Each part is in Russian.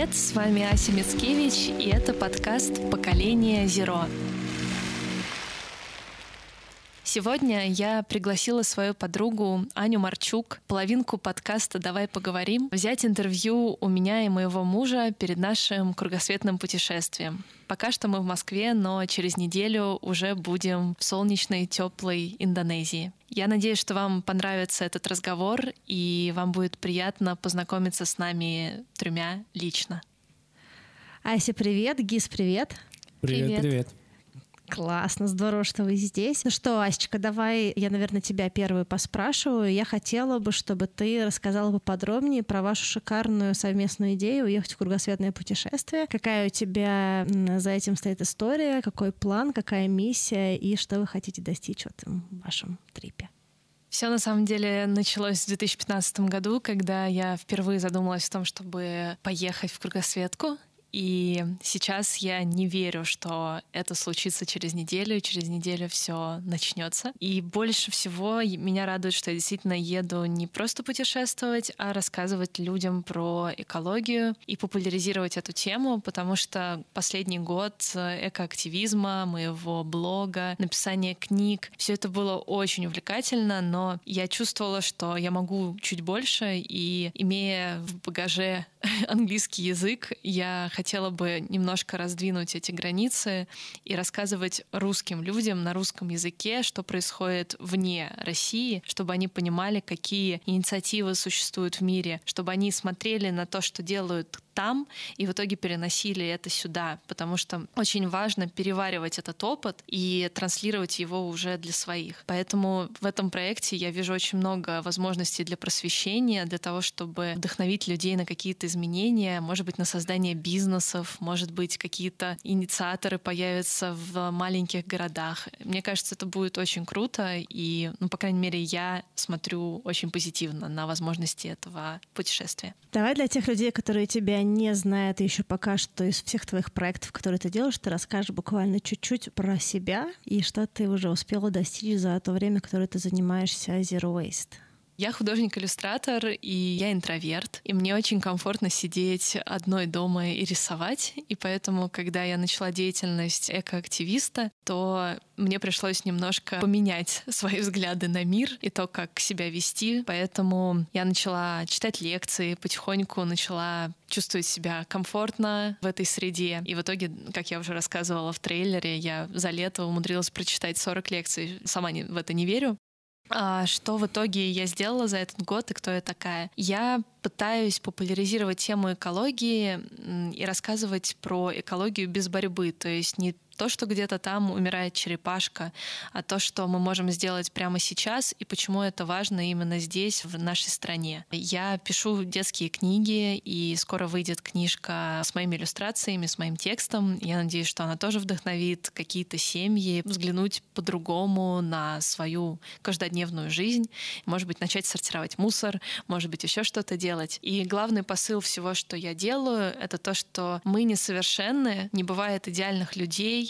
Привет, с вами Ася Мицкевич, и это подкаст «Поколение Зеро». Сегодня я пригласила свою подругу Аню Марчук, половинку подкаста «Давай поговорим», взять интервью у меня и моего мужа перед нашим кругосветным путешествием. Пока что мы в Москве, но через неделю уже будем в солнечной, теплой Индонезии. Я надеюсь, что вам понравится этот разговор, и вам будет приятно познакомиться с нами тремя лично. Ася, привет. Гис, привет. Привет, привет. привет. Классно, здорово, что вы здесь. Ну что, Асечка, давай я, наверное, тебя первую поспрашиваю. Я хотела бы, чтобы ты рассказала поподробнее про вашу шикарную совместную идею уехать в кругосветное путешествие. Какая у тебя за этим стоит история, какой план, какая миссия и что вы хотите достичь в этом вашем трипе? Все на самом деле началось в 2015 году, когда я впервые задумалась о том, чтобы поехать в кругосветку. И сейчас я не верю, что это случится через неделю, через неделю все начнется. И больше всего меня радует, что я действительно еду не просто путешествовать, а рассказывать людям про экологию и популяризировать эту тему, потому что последний год экоактивизма, моего блога, написания книг, все это было очень увлекательно, но я чувствовала, что я могу чуть больше, и имея в багаже английский язык, я хотела бы немножко раздвинуть эти границы и рассказывать русским людям на русском языке, что происходит вне России, чтобы они понимали, какие инициативы существуют в мире, чтобы они смотрели на то, что делают там и в итоге переносили это сюда, потому что очень важно переваривать этот опыт и транслировать его уже для своих. Поэтому в этом проекте я вижу очень много возможностей для просвещения, для того, чтобы вдохновить людей на какие-то изменения, может быть, на создание бизнесов, может быть, какие-то инициаторы появятся в маленьких городах. Мне кажется, это будет очень круто, и, ну, по крайней мере, я смотрю очень позитивно на возможности этого путешествия. Давай для тех людей, которые тебя не знают еще пока что из всех твоих проектов, которые ты делаешь, ты расскажешь буквально чуть-чуть про себя и что ты уже успела достичь за то время, которое ты занимаешься Zero Waste. Я художник-иллюстратор, и я интроверт, и мне очень комфортно сидеть одной дома и рисовать, и поэтому, когда я начала деятельность экоактивиста, то мне пришлось немножко поменять свои взгляды на мир и то, как себя вести, поэтому я начала читать лекции, потихоньку начала чувствовать себя комфортно в этой среде. И в итоге, как я уже рассказывала в трейлере, я за лето умудрилась прочитать 40 лекций. Сама в это не верю. А что в итоге я сделала за этот год и кто я такая? Я пытаюсь популяризировать тему экологии и рассказывать про экологию без борьбы, то есть не то, что где-то там умирает черепашка, а то, что мы можем сделать прямо сейчас и почему это важно именно здесь, в нашей стране. Я пишу детские книги, и скоро выйдет книжка с моими иллюстрациями, с моим текстом. Я надеюсь, что она тоже вдохновит какие-то семьи взглянуть по-другому на свою каждодневную жизнь, может быть, начать сортировать мусор, может быть, еще что-то делать. И главный посыл всего, что я делаю, это то, что мы несовершенны, не бывает идеальных людей,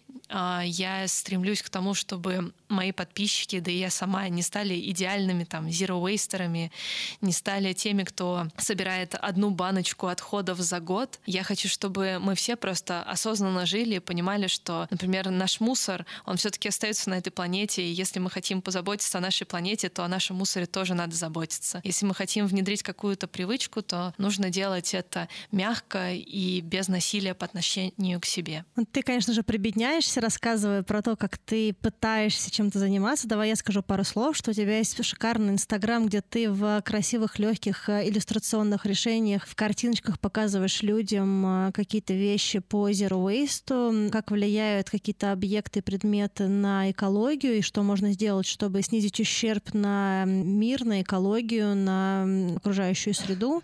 я стремлюсь к тому, чтобы мои подписчики, да и я сама, не стали идеальными там zero-вейстерами, не стали теми, кто собирает одну баночку отходов за год. Я хочу, чтобы мы все просто осознанно жили и понимали, что, например, наш мусор, он все-таки остается на этой планете, и если мы хотим позаботиться о нашей планете, то о нашем мусоре тоже надо заботиться. Если мы хотим внедрить какую-то привычку, то нужно делать это мягко и без насилия по отношению к себе. Ты, конечно же, прибедняешься, рассказывая про то, как ты пытаешься чем-то заниматься, давай я скажу пару слов, что у тебя есть шикарный Инстаграм, где ты в красивых, легких э, иллюстрационных решениях, в картиночках показываешь людям э, какие-то вещи по Zero Waste, как влияют какие-то объекты, предметы на экологию и что можно сделать, чтобы снизить ущерб на мир, на экологию, на окружающую среду.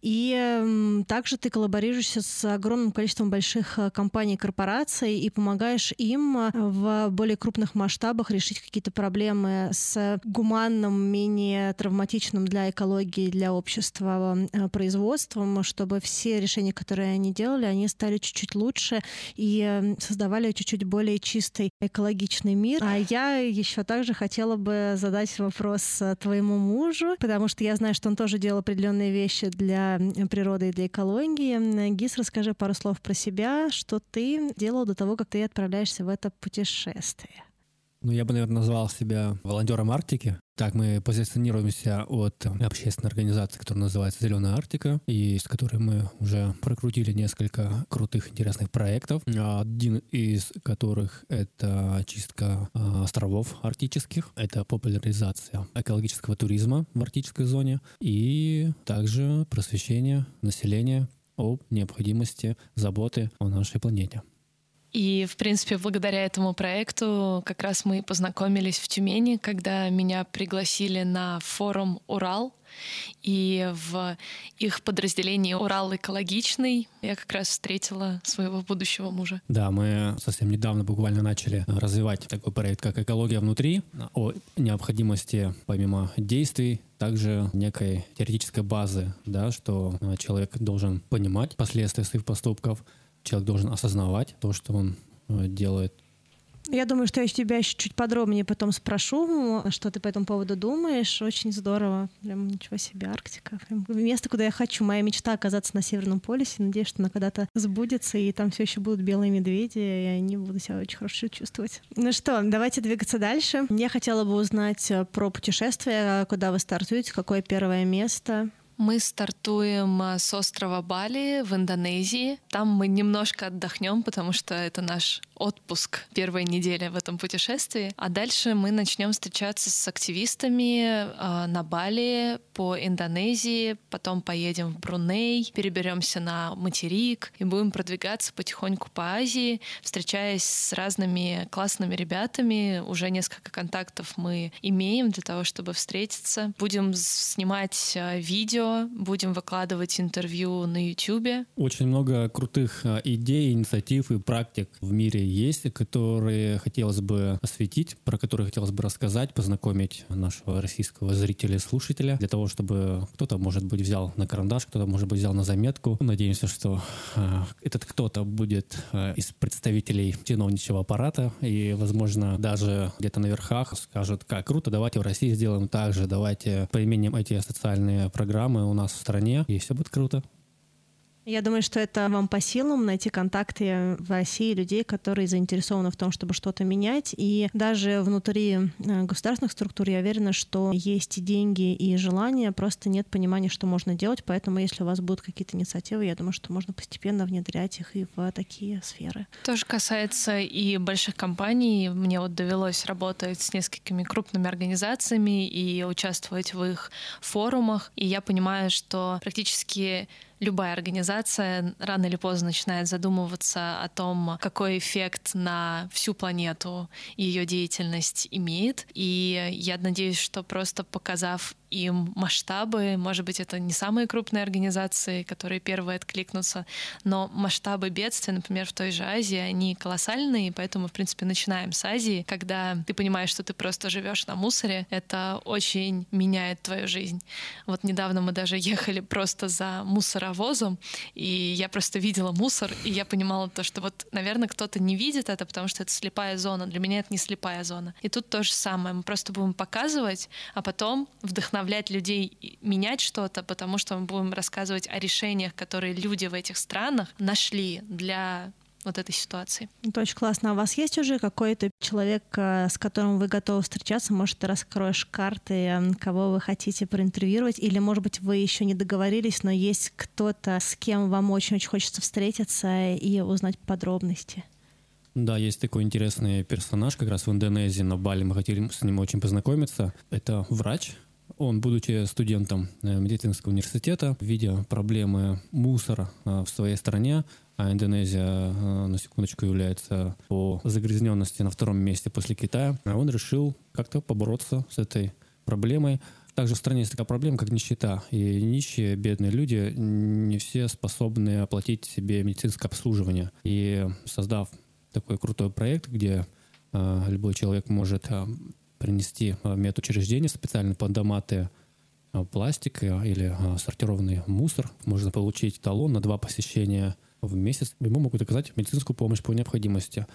И также ты коллаборируешься с огромным количеством больших э, компаний, корпораций и помогаешь помогаешь им в более крупных масштабах решить какие-то проблемы с гуманным, менее травматичным для экологии, для общества э, производством, чтобы все решения, которые они делали, они стали чуть-чуть лучше и э, создавали чуть-чуть более чистый экологичный мир. А я еще также хотела бы задать вопрос э, твоему мужу, потому что я знаю, что он тоже делал определенные вещи для природы и для экологии. Гис, расскажи пару слов про себя, что ты делал до того, как ты отправляешься в это путешествие. Ну, я бы, наверное, назвал себя волонтером Арктики. Так, мы позиционируемся от общественной организации, которая называется «Зеленая Арктика», и с которой мы уже прокрутили несколько крутых, интересных проектов. Один из которых — это чистка а, островов арктических, это популяризация экологического туризма в арктической зоне и также просвещение населения о необходимости заботы о нашей планете. И, в принципе, благодаря этому проекту как раз мы познакомились в Тюмени, когда меня пригласили на форум «Урал», и в их подразделении «Урал экологичный» я как раз встретила своего будущего мужа. Да, мы совсем недавно буквально начали развивать такой проект, как «Экология внутри», о необходимости, помимо действий, также некой теоретической базы, да, что человек должен понимать последствия своих поступков, человек должен осознавать то, что он э, делает. Я думаю, что я тебя еще чуть подробнее потом спрошу, что ты по этому поводу думаешь. Очень здорово. Прям ничего себе, Арктика. Прям место, куда я хочу. Моя мечта оказаться на Северном полюсе. Надеюсь, что она когда-то сбудется, и там все еще будут белые медведи, и они будут себя очень хорошо чувствовать. Ну что, давайте двигаться дальше. Я хотела бы узнать э, про путешествие, куда вы стартуете, какое первое место. Мы стартуем а, с острова Бали в Индонезии. Там мы немножко отдохнем, потому что это наш отпуск первой недели в этом путешествии. А дальше мы начнем встречаться с активистами э, на Бали, по Индонезии, потом поедем в Бруней, переберемся на материк и будем продвигаться потихоньку по Азии, встречаясь с разными классными ребятами. Уже несколько контактов мы имеем для того, чтобы встретиться. Будем снимать э, видео, будем выкладывать интервью на YouTube. Очень много крутых э, идей, инициатив и практик в мире есть, которые хотелось бы осветить, про которые хотелось бы рассказать, познакомить нашего российского зрителя и слушателя, для того, чтобы кто-то, может быть, взял на карандаш, кто-то, может быть, взял на заметку. Надеемся, что э, этот кто-то будет э, из представителей чиновничьего аппарата и, возможно, даже где-то на верхах скажут, как круто, давайте в России сделаем так же, давайте применим эти социальные программы у нас в стране, и все будет круто. Я думаю, что это вам по силам найти контакты в России людей, которые заинтересованы в том, чтобы что-то менять. И даже внутри э, государственных структур я уверена, что есть и деньги, и желание, просто нет понимания, что можно делать. Поэтому, если у вас будут какие-то инициативы, я думаю, что можно постепенно внедрять их и в такие сферы. Тоже касается и больших компаний. Мне вот довелось работать с несколькими крупными организациями и участвовать в их форумах. И я понимаю, что практически любая организация рано или поздно начинает задумываться о том, какой эффект на всю планету ее деятельность имеет. И я надеюсь, что просто показав им масштабы, может быть, это не самые крупные организации, которые первые откликнутся, но масштабы бедствия, например, в той же Азии, они колоссальные, поэтому, в принципе, начинаем с Азии, когда ты понимаешь, что ты просто живешь на мусоре, это очень меняет твою жизнь. Вот недавно мы даже ехали просто за мусоровозом, и я просто видела мусор, и я понимала то, что вот, наверное, кто-то не видит это, потому что это слепая зона. Для меня это не слепая зона. И тут то же самое. Мы просто будем показывать, а потом вдохновлять вдохновлять людей менять что-то, потому что мы будем рассказывать о решениях, которые люди в этих странах нашли для вот этой ситуации. Это очень классно. А у вас есть уже какой-то человек, э, с которым вы готовы встречаться? Может, ты раскроешь карты, э, кого вы хотите проинтервьюировать? Или, может быть, вы еще не договорились, но есть кто-то, с кем вам очень-очень хочется встретиться и узнать подробности? Да, есть такой интересный персонаж, как раз в Индонезии, на Бали мы хотели с ним очень познакомиться. Это врач, он, будучи студентом э, медицинского университета, видя проблемы мусора э, в своей стране, а Индонезия, э, на секундочку, является по загрязненности на втором месте после Китая, он решил как-то побороться с этой проблемой. Также в стране есть такая проблема, как нищета. И нищие, бедные люди не все способны оплатить себе медицинское обслуживание. И создав такой крутой проект, где любой человек может принести в медучреждение специально под доматы пластик или сортированный мусор. Можно получить талон на два посещения в месяц. Ему могут оказать медицинскую помощь по необходимости.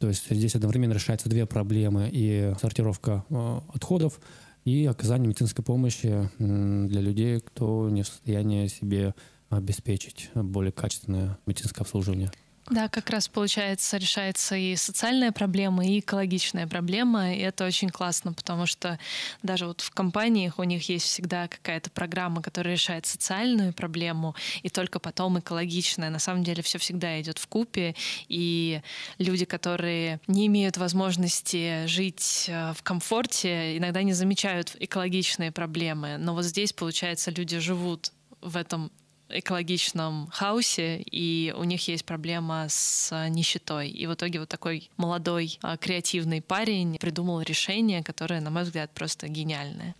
То есть здесь одновременно решаются две проблемы. И сортировка отходов, и оказание медицинской помощи для людей, кто не в состоянии себе обеспечить более качественное медицинское обслуживание. Да, как раз получается решается и социальная проблема, и экологичная проблема, и это очень классно, потому что даже вот в компаниях у них есть всегда какая-то программа, которая решает социальную проблему, и только потом экологичная. На самом деле все всегда идет в купе, и люди, которые не имеют возможности жить э, в комфорте, иногда не замечают экологичные проблемы, но вот здесь, получается, люди живут в этом экологичном хаосе, и у них есть проблема с нищетой. И в итоге вот такой молодой а, креативный парень придумал решение, которое, на мой взгляд, просто гениальное.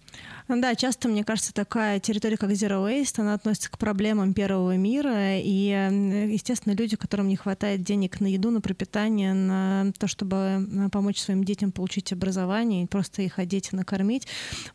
Ну да, часто, мне кажется, такая территория, как Zero Waste, она относится к проблемам первого мира, и, естественно, люди, которым не хватает денег на еду, на пропитание, на то, чтобы э, помочь своим детям получить образование, и просто их одеть и накормить,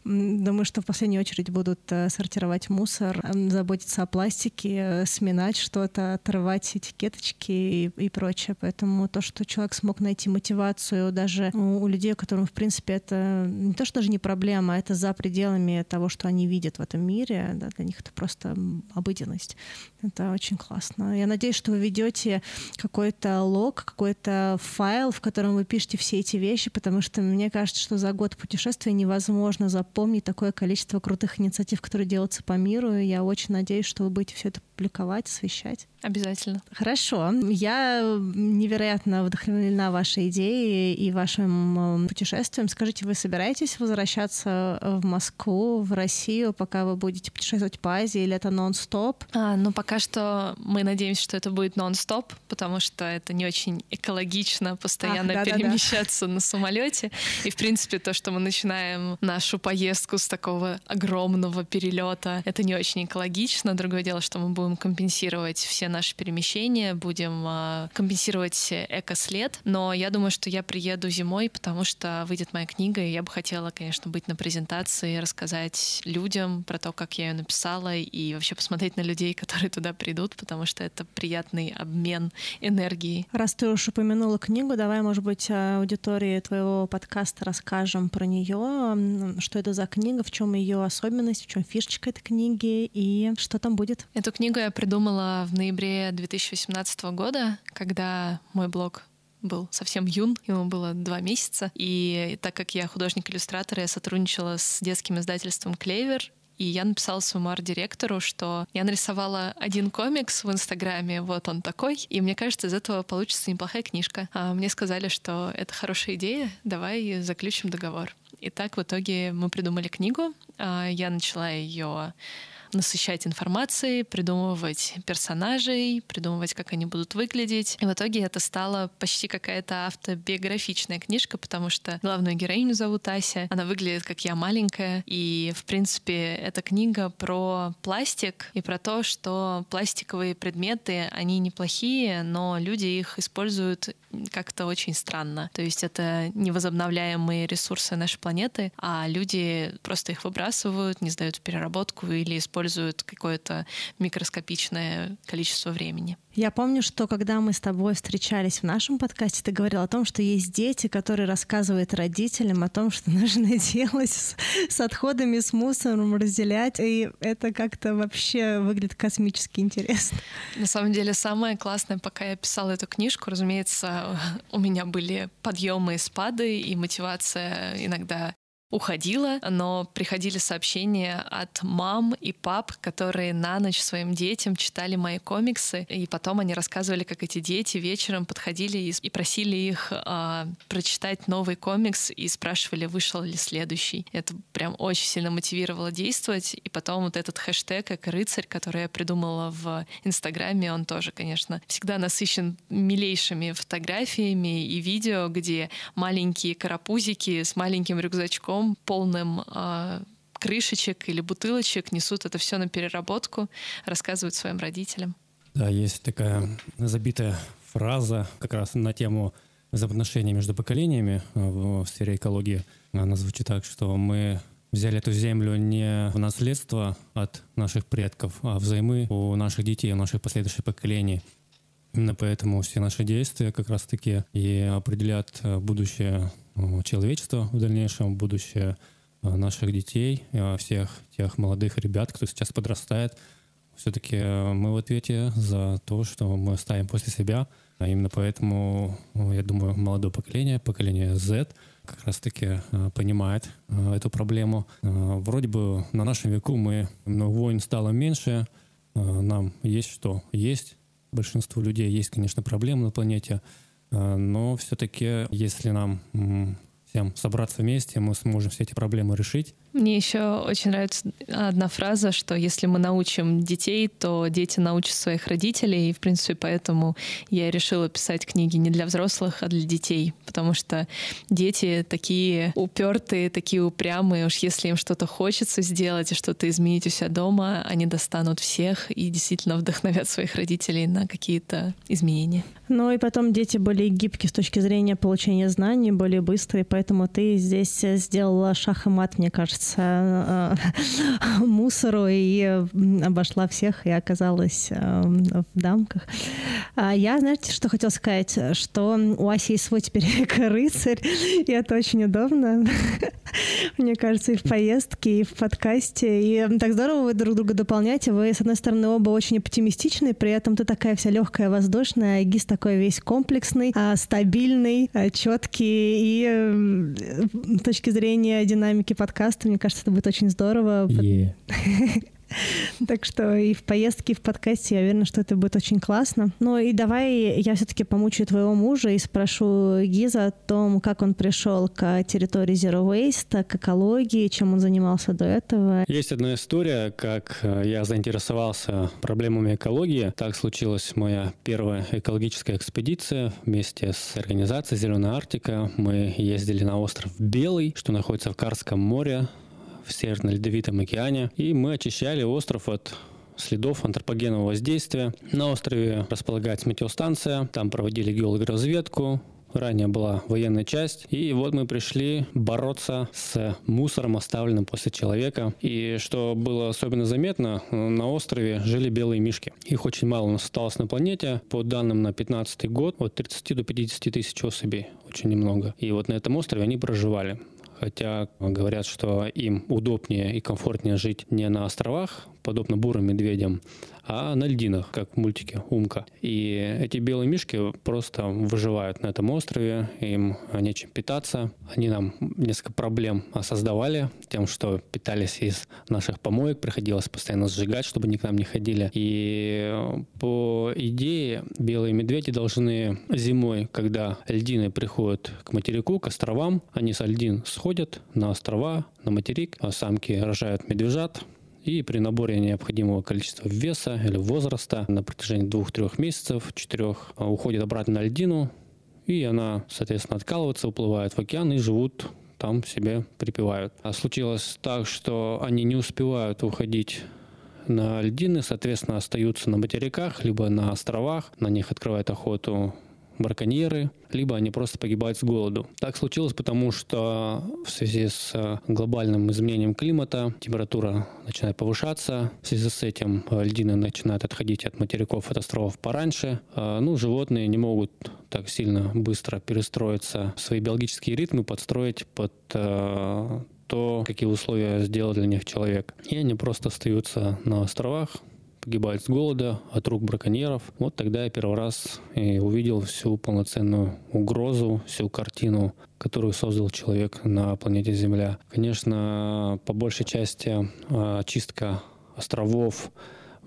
думаю, что в последнюю очередь будут э, сортировать мусор, заботиться о пластике, э, сминать что-то, отрывать этикеточки и, и прочее. Поэтому то, что человек смог найти мотивацию даже у, людей, которым, в принципе, это не то, что даже не проблема, а это за пределами пределами того, что они видят в этом мире. Да, для них это просто обыденность. Это очень классно. Я надеюсь, что вы ведете какой-то лог, какой-то файл, в котором вы пишете все эти вещи, потому что мне кажется, что за год путешествия невозможно запомнить такое количество крутых инициатив, которые делаются по миру. И я очень надеюсь, что вы будете все это публиковать, освещать. Обязательно. Хорошо. Я невероятно вдохновлена вашей идеей и вашим путешествием. Скажите, вы собираетесь возвращаться в Москву, в Россию, пока вы будете путешествовать по Азии, или это нон-стоп? А, ну, пока что мы надеемся, что это будет нон-стоп, потому что это не очень экологично постоянно Ах, да, перемещаться да, да. на самолете. И, в принципе, то, что мы начинаем нашу поездку с такого огромного перелета, это не очень экологично. Другое дело, что мы будем компенсировать все наши перемещения, будем э, компенсировать экослед. Но я думаю, что я приеду зимой, потому что выйдет моя книга, и я бы хотела, конечно, быть на презентации, рассказать людям про то, как я ее написала, и вообще посмотреть на людей, которые туда придут, потому что это приятный обмен энергией. Раз ты уж упомянула книгу, давай, может быть, аудитории твоего подкаста расскажем про нее, что это за книга, в чем ее особенность, в чем фишечка этой книги и что там будет. Эту книгу я придумала в ноябре 2018 года, когда мой блог был совсем юн, ему было два месяца. И так как я художник-иллюстратор, я сотрудничала с детским издательством «Клевер», и я написала своему арт-директору, что я нарисовала один комикс в Инстаграме, вот он такой, и мне кажется, из этого получится неплохая книжка. А мне сказали, что это хорошая идея, давай заключим договор. И так в итоге мы придумали книгу. А я начала ее насыщать информацией, придумывать персонажей, придумывать, как они будут выглядеть. И в итоге это стало почти какая-то автобиографичная книжка, потому что главную героиню зовут Ася. Она выглядит как я маленькая. И, в принципе, эта книга про пластик и про то, что пластиковые предметы, они неплохие, но люди их используют как-то очень странно. То есть это невозобновляемые ресурсы нашей планеты, а люди просто их выбрасывают, не сдают в переработку или используют какое-то микроскопичное количество времени. Я помню, что когда мы с тобой встречались в нашем подкасте, ты говорил о том, что есть дети, которые рассказывают родителям о том, что нужно делать с, с отходами, с мусором, разделять. И это как-то вообще выглядит космически интересно. На самом деле, самое классное, пока я писала эту книжку, разумеется, у меня были подъемы и спады, и мотивация иногда уходила, но приходили сообщения от мам и пап, которые на ночь своим детям читали мои комиксы, и потом они рассказывали, как эти дети вечером подходили и, и просили их э, прочитать новый комикс и спрашивали, вышел ли следующий. Это прям очень сильно мотивировало действовать, и потом вот этот хэштег, как рыцарь, который я придумала в Инстаграме, он тоже, конечно, всегда насыщен милейшими фотографиями и видео, где маленькие карапузики с маленьким рюкзачком ведром, полным э, крышечек или бутылочек, несут это все на переработку, рассказывают своим родителям. Да, есть такая забитая фраза как раз на тему взаимоотношений между поколениями в, в сфере экологии. Она звучит так, что мы взяли эту землю не в наследство от наших предков, а взаймы у наших детей, у наших последующих поколений. Именно поэтому все наши действия как раз-таки и определят э, будущее э, человечества в дальнейшем, будущее э, наших детей, всех тех молодых ребят, кто сейчас подрастает. Все-таки мы в ответе за то, что мы оставим после себя. А именно поэтому, я думаю, молодое поколение, поколение Z, как раз-таки понимает эту проблему. Вроде бы на нашем веку мы, войн стало меньше, нам есть что есть, большинству людей есть, конечно, проблемы на планете, э, но все-таки, если нам всем собраться вместе, мы сможем все эти проблемы решить. Мне еще очень нравится одна фраза, что если мы научим детей, то дети научат своих родителей. И, в принципе, поэтому я решила писать книги не для взрослых, а для детей. Потому что дети такие упертые, такие упрямые. Уж если им что-то хочется сделать и что-то изменить у себя дома, они достанут всех и действительно вдохновят своих родителей на какие-то изменения. Ну и потом дети более гибкие с точки зрения получения знаний, более быстрые, поэтому ты здесь сделала шах и мат, мне кажется кажется, э, мусору и обошла всех и оказалась э, в дамках. А я, знаете, что хотела сказать? Что у Аси есть свой теперь рыцарь, и это очень удобно. Мне кажется, и в поездке, и в подкасте. И так здорово вы друг друга дополняете. Вы, с одной стороны, оба очень оптимистичны, при этом ты такая вся легкая, воздушная, а Гис такой весь комплексный, а, стабильный, четкий. И с точки зрения динамики подкаста, мне кажется, это будет очень здорово. Yeah. Так что и в поездке, и в подкасте я уверена, что это будет очень классно. Ну и давай я все-таки помучаю твоего мужа и спрошу Гиза о том, как он пришел к территории Zero Waste, к экологии, чем он занимался до этого. Есть одна история, как э, я заинтересовался проблемами экологии. Так случилась моя первая экологическая экспедиция вместе с организацией «Зеленая Арктика». Мы ездили на остров Белый, что находится в Карском море, в Северно-Ледовитом океане, и мы очищали остров от следов антропогенного воздействия. На острове располагается метеостанция, там проводили геологоразведку, Ранее была военная часть. И вот мы пришли бороться с мусором, оставленным после человека. И что было особенно заметно, на острове жили белые мишки. Их очень мало у нас осталось на планете. По данным на 15 год, от 30 до 50 тысяч особей. Очень немного. И вот на этом острове они проживали хотя говорят, что им удобнее и комфортнее жить не на островах, подобно бурым медведям, а на льдинах, как в мультике «Умка». И эти белые мишки просто выживают на этом острове, им нечем питаться. Они нам несколько проблем создавали тем, что питались из наших помоек, приходилось постоянно сжигать, чтобы они к нам не ходили. И по идее белые медведи должны зимой, когда льдины приходят к материку, к островам, они с льдин сходят на острова, на материк, а самки рожают медвежат, и при наборе необходимого количества веса или возраста на протяжении двух-трех месяцев, четырех, а, уходит обратно на льдину, и она, соответственно, откалывается, уплывает в океан и живут там себе припевают. А случилось так, что они не успевают уходить на льдины, соответственно, остаются на материках, либо на островах, на них открывает охоту браконьеры, либо они просто погибают с голоду. Так случилось, потому что в связи с э, глобальным изменением климата температура начинает повышаться. В связи с этим э, льдины начинают отходить от материков, от островов пораньше. А, ну, животные не могут так сильно быстро перестроиться, свои биологические ритмы подстроить под э, то, какие условия сделал для них человек. И они просто остаются на островах, погибает с голода от рук браконьеров. Вот тогда я первый раз и увидел всю полноценную угрозу, всю картину, которую создал человек на планете Земля. Конечно, по большей части а, очистка островов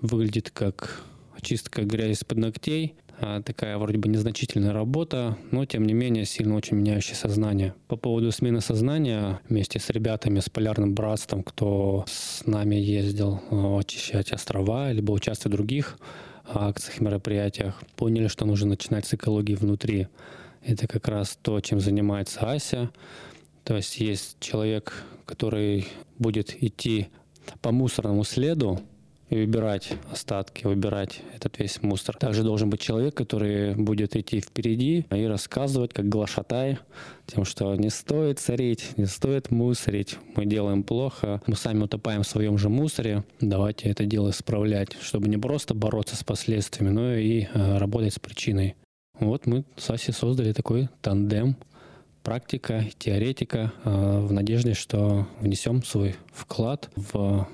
выглядит как очистка грязи из-под ногтей, такая вроде бы незначительная работа, но тем не менее сильно очень меняющая сознание. По поводу смены сознания вместе с ребятами, с Полярным братством, кто с нами ездил а, очищать острова, либо участвовать в других акциях, мероприятиях, поняли, что нужно начинать с экологии внутри. Это как раз то, чем занимается Ася. То есть есть человек, который будет идти по мусорному следу, и выбирать остатки, выбирать этот весь мусор. Также должен быть человек, который будет идти впереди и рассказывать, как глашатай, тем, что не стоит царить, не стоит мусорить, мы делаем плохо, мы сами утопаем в своем же мусоре, давайте это дело исправлять, чтобы не просто бороться с последствиями, но и э, работать с причиной. Вот мы с Асей создали такой тандем, практика, теоретика, э, в надежде, что внесем свой вклад в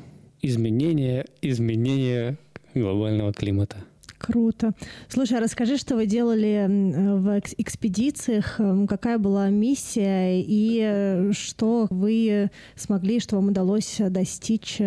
изменение, изменение глобального климата. Круто. Слушай, а расскажи, что вы делали в экспедициях, какая была миссия и э, что вы смогли, что вам удалось достичь,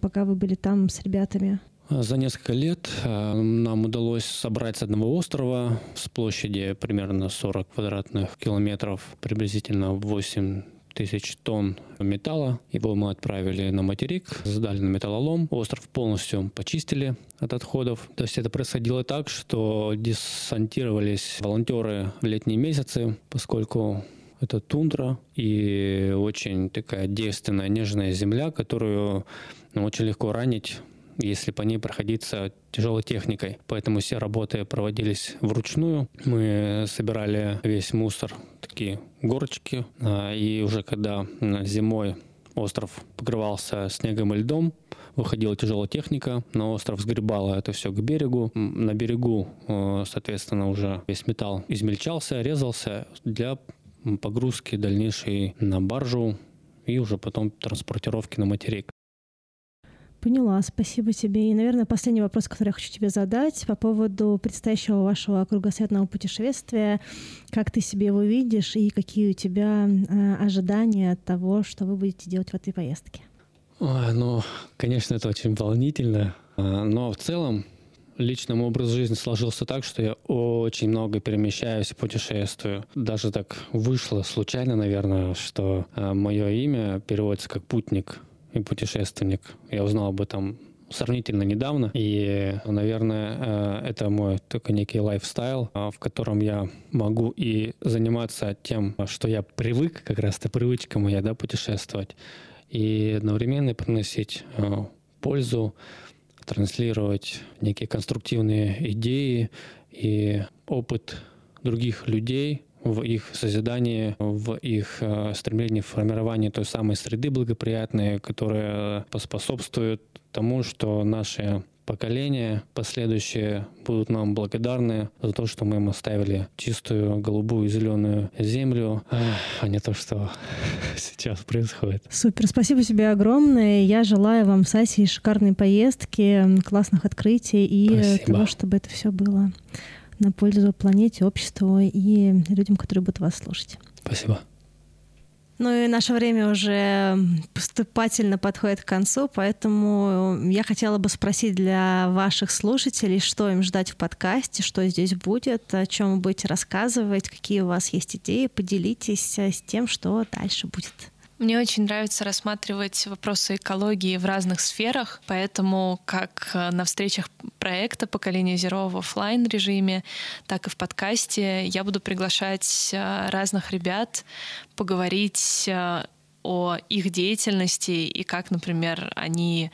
пока вы были там с ребятами? За несколько лет э, нам удалось собрать с одного острова с площади примерно 40 квадратных километров, приблизительно 8 тысяч тонн металла. Его мы отправили на материк, сдали на металлолом. Остров полностью почистили от отходов. То есть это происходило так, что десантировались волонтеры в летние месяцы, поскольку это тундра и очень такая девственная, нежная земля, которую очень легко ранить если по ней проходиться тяжелой техникой. Поэтому все работы проводились вручную. Мы собирали весь мусор, такие горочки. А, и уже когда зимой остров покрывался снегом и льдом, выходила тяжелая техника, на остров сгребала это все к берегу. На берегу, э, соответственно, уже весь металл измельчался, резался для погрузки дальнейшей на баржу и уже потом транспортировки на материк. Поняла, спасибо тебе. И, наверное, последний вопрос, который я хочу тебе задать по поводу предстоящего вашего кругосветного путешествия. Как ты себе его видишь и какие у тебя э, ожидания от того, что вы будете делать в этой поездке? Ой, ну, конечно, это очень волнительно. А, но в целом личный мой образ жизни сложился так, что я очень много перемещаюсь и путешествую. Даже так вышло случайно, наверное, что а, мое имя переводится как «путник» и путешественник. Я узнал об этом сравнительно недавно. И, наверное, э, это мой только некий лайфстайл, э, в котором я могу и заниматься тем, что я привык, как раз это привычка моя, да, путешествовать, и одновременно приносить э, пользу, транслировать некие конструктивные идеи и опыт других людей, в их созидании, в их э, стремлении формирования той самой среды благоприятной, которая поспособствует тому, что наши поколения последующие будут нам благодарны за то, что мы им оставили чистую голубую зеленую землю, а не то, что сейчас происходит. Супер, спасибо тебе огромное. Я желаю вам с Асей шикарной поездки, классных открытий и спасибо. того, чтобы это все было на пользу планете, обществу и людям, которые будут вас слушать. Спасибо. Ну и наше время уже поступательно подходит к концу, поэтому я хотела бы спросить для ваших слушателей, что им ждать в подкасте, что здесь будет, о чем вы будете рассказывать, какие у вас есть идеи, поделитесь с тем, что дальше будет. Мне очень нравится рассматривать вопросы экологии в разных сферах, поэтому как э, на встречах проекта «Поколение Зеро» в офлайн режиме, так и в подкасте я буду приглашать э, разных ребят поговорить э, о их деятельности и как, например, они,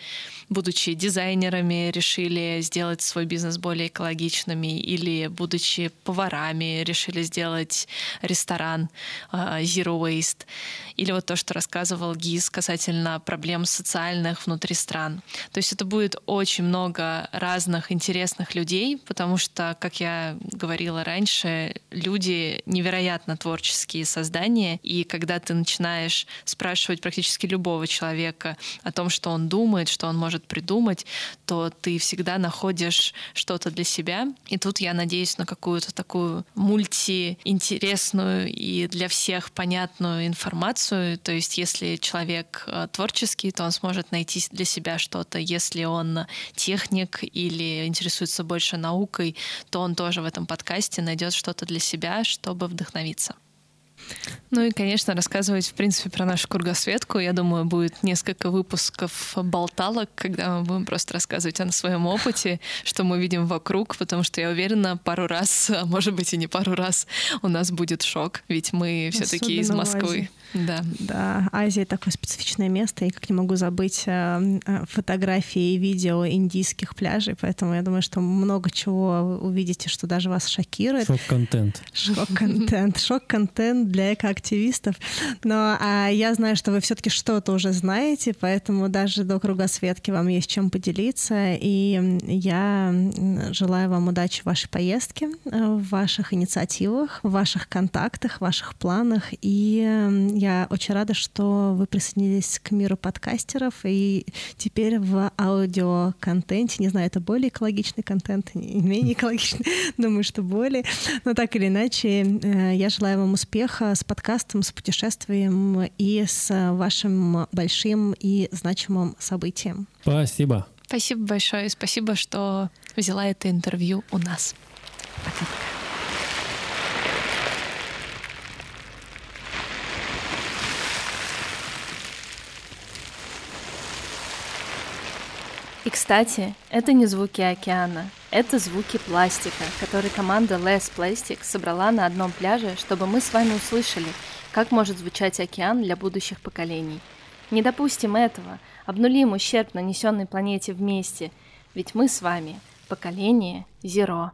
будучи дизайнерами, решили сделать свой бизнес более экологичными, или, будучи поварами, решили сделать ресторан uh, Zero Waste, или вот то, что рассказывал ГИС касательно проблем социальных внутри стран. То есть это будет очень много разных интересных людей, потому что, как я говорила раньше, люди невероятно творческие создания, и когда ты начинаешь спрашивать практически любого человека о том, что он думает, что он может придумать, то ты всегда находишь что-то для себя. И тут я надеюсь на какую-то такую мультиинтересную и для всех понятную информацию. То есть если человек э, творческий, то он сможет найти для себя что-то. Если он техник или интересуется больше наукой, то он тоже в этом подкасте найдет что-то для себя, чтобы вдохновиться. Ну и, конечно, рассказывать, в принципе, про нашу кругосветку. Я думаю, будет несколько выпусков болталок, когда мы будем просто рассказывать о своем опыте, что мы видим вокруг, потому что я уверена, пару раз, а может быть и не пару раз, у нас будет шок, ведь мы все-таки из Москвы. Да. да, Азия такое специфичное место, и как не могу забыть э, э, фотографии и видео индийских пляжей, поэтому я думаю, что много чего увидите, что даже вас шокирует. Шок-контент. Шок-контент. Шок-контент для экоактивистов. Но а я знаю, что вы все-таки что-то уже знаете, поэтому даже до кругосветки вам есть чем поделиться. И я желаю вам удачи в вашей поездке, э, в ваших инициативах, в ваших контактах, в ваших планах. И я очень рада, что вы присоединились к миру подкастеров и теперь в аудиоконтенте, не знаю, это более экологичный контент, не менее экологичный, думаю, что более. Но так или иначе, э, я желаю вам успеха с подкастом, с путешествием и с вашим большим и значимым событием. Спасибо. Спасибо большое. Спасибо, что взяла это интервью у нас. Пока-пока. И, кстати, это не звуки океана, это звуки пластика, который команда Less Plastic собрала на одном пляже, чтобы мы с вами услышали, как может звучать океан для будущих поколений. Не допустим этого, обнулим ущерб, нанесенный планете вместе, ведь мы с вами поколение Зеро.